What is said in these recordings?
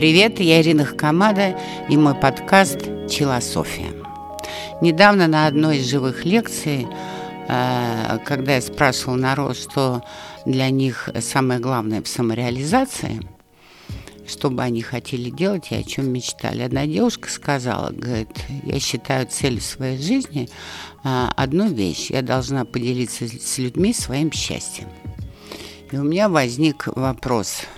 привет, я Ирина Хакамада и мой подкаст «Челософия». Недавно на одной из живых лекций, э, когда я спрашивала народ, что для них самое главное в самореализации, что бы они хотели делать и о чем мечтали. Одна девушка сказала, говорит, я считаю целью своей жизни э, одну вещь. Я должна поделиться с людьми своим счастьем. И у меня возник вопрос –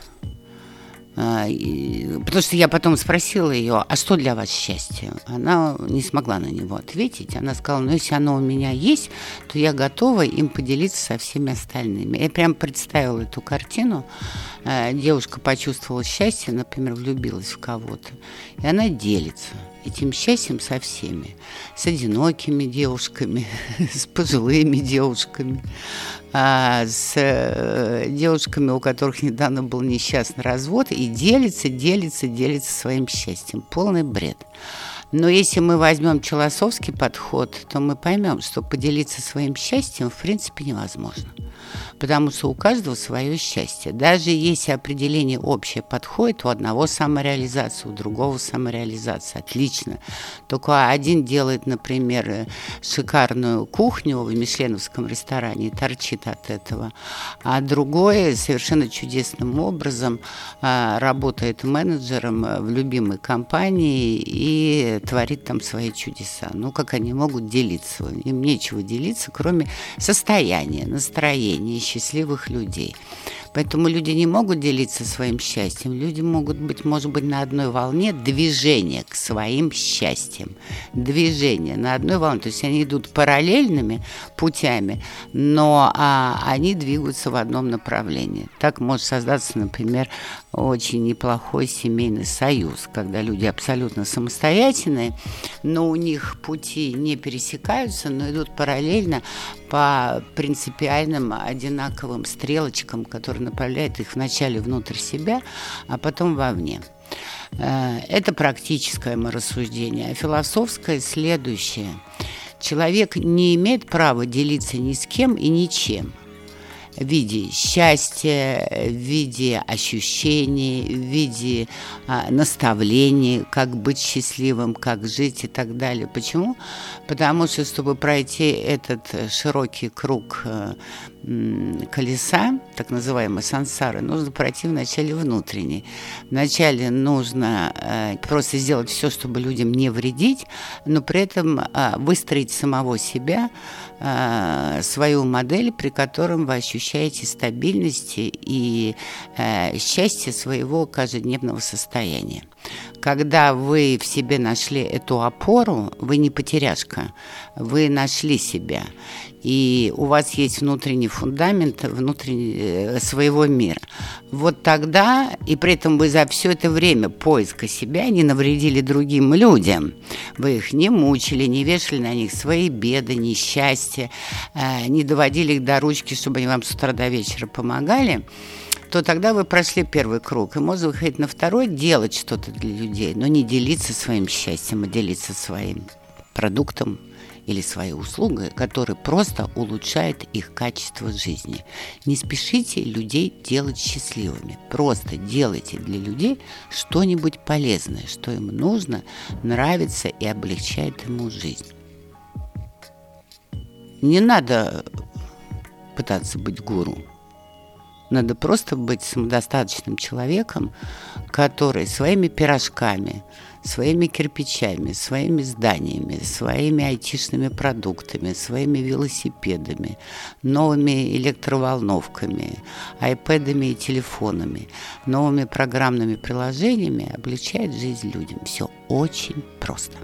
потому что я потом спросила ее, а что для вас счастье? Она не смогла на него ответить. Она сказала, ну если оно у меня есть, то я готова им поделиться со всеми остальными. Я прям представила эту картину. А, девушка почувствовала счастье, например, влюбилась в кого-то, и она делится этим счастьем со всеми, с одинокими девушками, с пожилыми девушками, а, с э, девушками, у которых недавно был несчастный развод, и делится, делится, делится своим счастьем. Полный бред. Но если мы возьмем челосовский подход, то мы поймем, что поделиться своим счастьем в принципе невозможно потому что у каждого свое счастье. Даже если определение общее подходит, у одного самореализация, у другого самореализация. Отлично. Только один делает, например, шикарную кухню в мишленовском ресторане и торчит от этого, а другой совершенно чудесным образом а, работает менеджером в любимой компании и творит там свои чудеса. Ну, как они могут делиться? Им нечего делиться, кроме состояния, настроения, счастливых людей. Поэтому люди не могут делиться своим счастьем. Люди могут быть, может быть, на одной волне движения к своим счастьям. Движение на одной волне. То есть они идут параллельными путями, но а, они двигаются в одном направлении. Так может создаться, например, очень неплохой семейный союз, когда люди абсолютно самостоятельные, но у них пути не пересекаются, но идут параллельно по принципиальным одинаковым стрелочкам, которые направляет их вначале внутрь себя, а потом вовне. Э, это практическое рассуждение. А философское следующее. Человек не имеет права делиться ни с кем и ничем в виде счастья, в виде ощущений, в виде а, наставлений, как быть счастливым, как жить и так далее. Почему? Потому что, чтобы пройти этот широкий круг э, колеса, так называемой сансары, нужно пройти вначале внутренний. Вначале нужно э, просто сделать все, чтобы людям не вредить, но при этом э, выстроить самого себя, э, свою модель, при котором вы ощущаете стабильность и э, счастье своего каждодневного состояния. Когда вы в себе нашли эту опору, вы не потеряшка, вы нашли себя и у вас есть внутренний фундамент внутренний, э, своего мира. Вот тогда, и при этом вы за все это время поиска себя не навредили другим людям. Вы их не мучили, не вешали на них свои беды, несчастья, э, не доводили их до ручки, чтобы они вам с утра до вечера помогали то тогда вы прошли первый круг. И можно выходить на второй, делать что-то для людей, но не делиться своим счастьем, а делиться своим продуктом, или своей услугой, которая просто улучшает их качество жизни. Не спешите людей делать счастливыми. Просто делайте для людей что-нибудь полезное, что им нужно, нравится и облегчает ему жизнь. Не надо пытаться быть гуру. Надо просто быть самодостаточным человеком, который своими пирожками, своими кирпичами, своими зданиями, своими айтишными продуктами, своими велосипедами, новыми электроволновками, айпэдами и телефонами, новыми программными приложениями облегчает жизнь людям. Все очень просто.